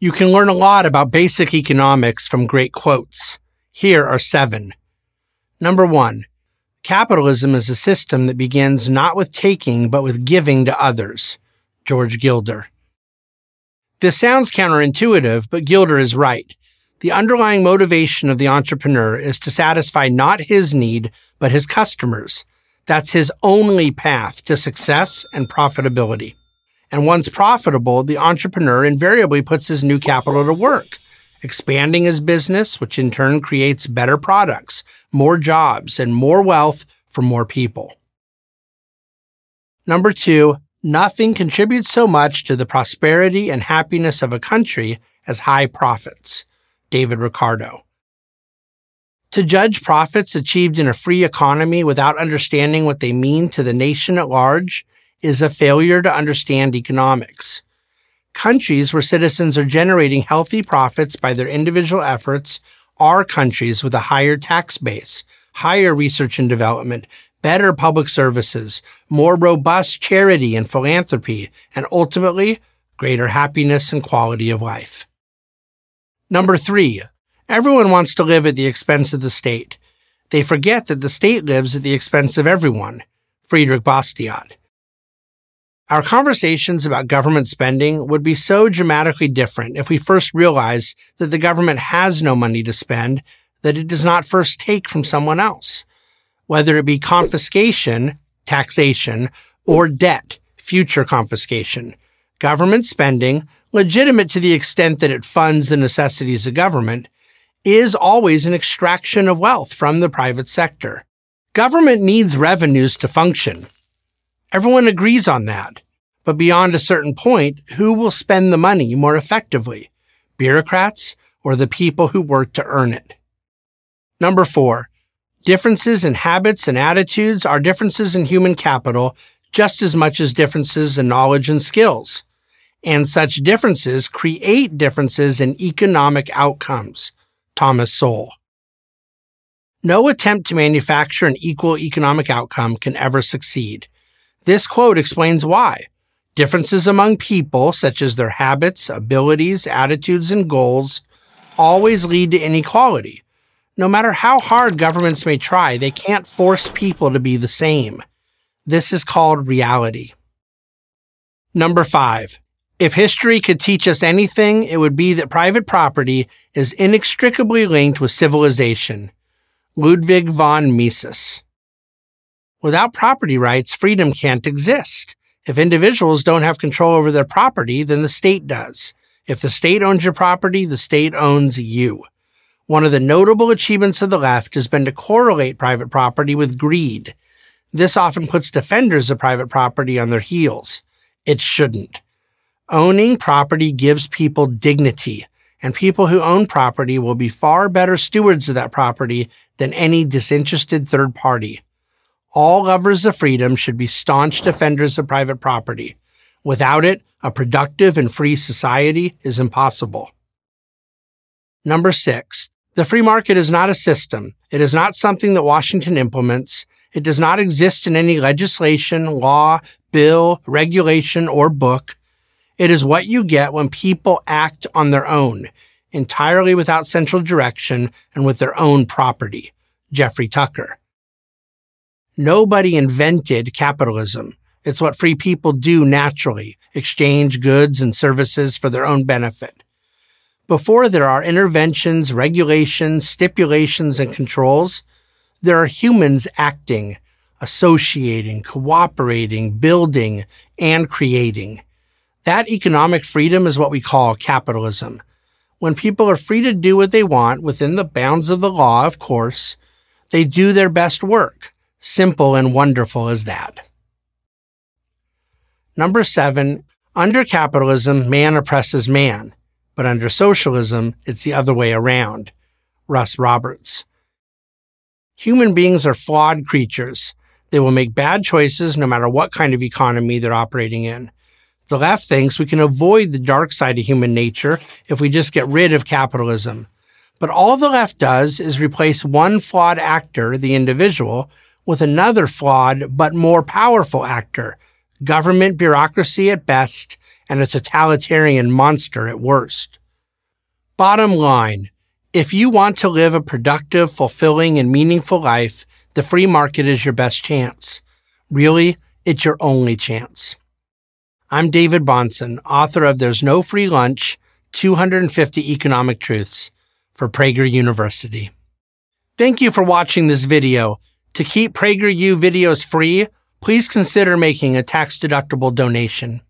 You can learn a lot about basic economics from great quotes. Here are seven. Number one, capitalism is a system that begins not with taking, but with giving to others. George Gilder. This sounds counterintuitive, but Gilder is right. The underlying motivation of the entrepreneur is to satisfy not his need, but his customers. That's his only path to success and profitability. And once profitable, the entrepreneur invariably puts his new capital to work, expanding his business, which in turn creates better products, more jobs, and more wealth for more people. Number two, nothing contributes so much to the prosperity and happiness of a country as high profits. David Ricardo. To judge profits achieved in a free economy without understanding what they mean to the nation at large is a failure to understand economics. Countries where citizens are generating healthy profits by their individual efforts are countries with a higher tax base, higher research and development, better public services, more robust charity and philanthropy, and ultimately, greater happiness and quality of life. Number three, everyone wants to live at the expense of the state. They forget that the state lives at the expense of everyone. Friedrich Bastiat. Our conversations about government spending would be so dramatically different if we first realized that the government has no money to spend that it does not first take from someone else. Whether it be confiscation, taxation, or debt, future confiscation. Government spending, legitimate to the extent that it funds the necessities of government, is always an extraction of wealth from the private sector. Government needs revenues to function. Everyone agrees on that. But beyond a certain point, who will spend the money more effectively? Bureaucrats or the people who work to earn it? Number four, differences in habits and attitudes are differences in human capital just as much as differences in knowledge and skills. And such differences create differences in economic outcomes. Thomas Sowell. No attempt to manufacture an equal economic outcome can ever succeed. This quote explains why. Differences among people, such as their habits, abilities, attitudes, and goals, always lead to inequality. No matter how hard governments may try, they can't force people to be the same. This is called reality. Number five. If history could teach us anything, it would be that private property is inextricably linked with civilization. Ludwig von Mises. Without property rights, freedom can't exist. If individuals don't have control over their property, then the state does. If the state owns your property, the state owns you. One of the notable achievements of the left has been to correlate private property with greed. This often puts defenders of private property on their heels. It shouldn't. Owning property gives people dignity, and people who own property will be far better stewards of that property than any disinterested third party. All lovers of freedom should be staunch defenders of private property. Without it, a productive and free society is impossible. Number six, the free market is not a system. It is not something that Washington implements. It does not exist in any legislation, law, bill, regulation, or book. It is what you get when people act on their own, entirely without central direction and with their own property. Jeffrey Tucker. Nobody invented capitalism. It's what free people do naturally, exchange goods and services for their own benefit. Before there are interventions, regulations, stipulations, and controls, there are humans acting, associating, cooperating, building, and creating. That economic freedom is what we call capitalism. When people are free to do what they want within the bounds of the law, of course, they do their best work. Simple and wonderful as that. Number seven, under capitalism, man oppresses man, but under socialism, it's the other way around. Russ Roberts. Human beings are flawed creatures. They will make bad choices no matter what kind of economy they're operating in. The left thinks we can avoid the dark side of human nature if we just get rid of capitalism. But all the left does is replace one flawed actor, the individual, with another flawed but more powerful actor, government bureaucracy at best and a totalitarian monster at worst. Bottom line if you want to live a productive, fulfilling, and meaningful life, the free market is your best chance. Really, it's your only chance. I'm David Bahnsen, author of There's No Free Lunch 250 Economic Truths for Prager University. Thank you for watching this video. To keep PragerU videos free, please consider making a tax deductible donation.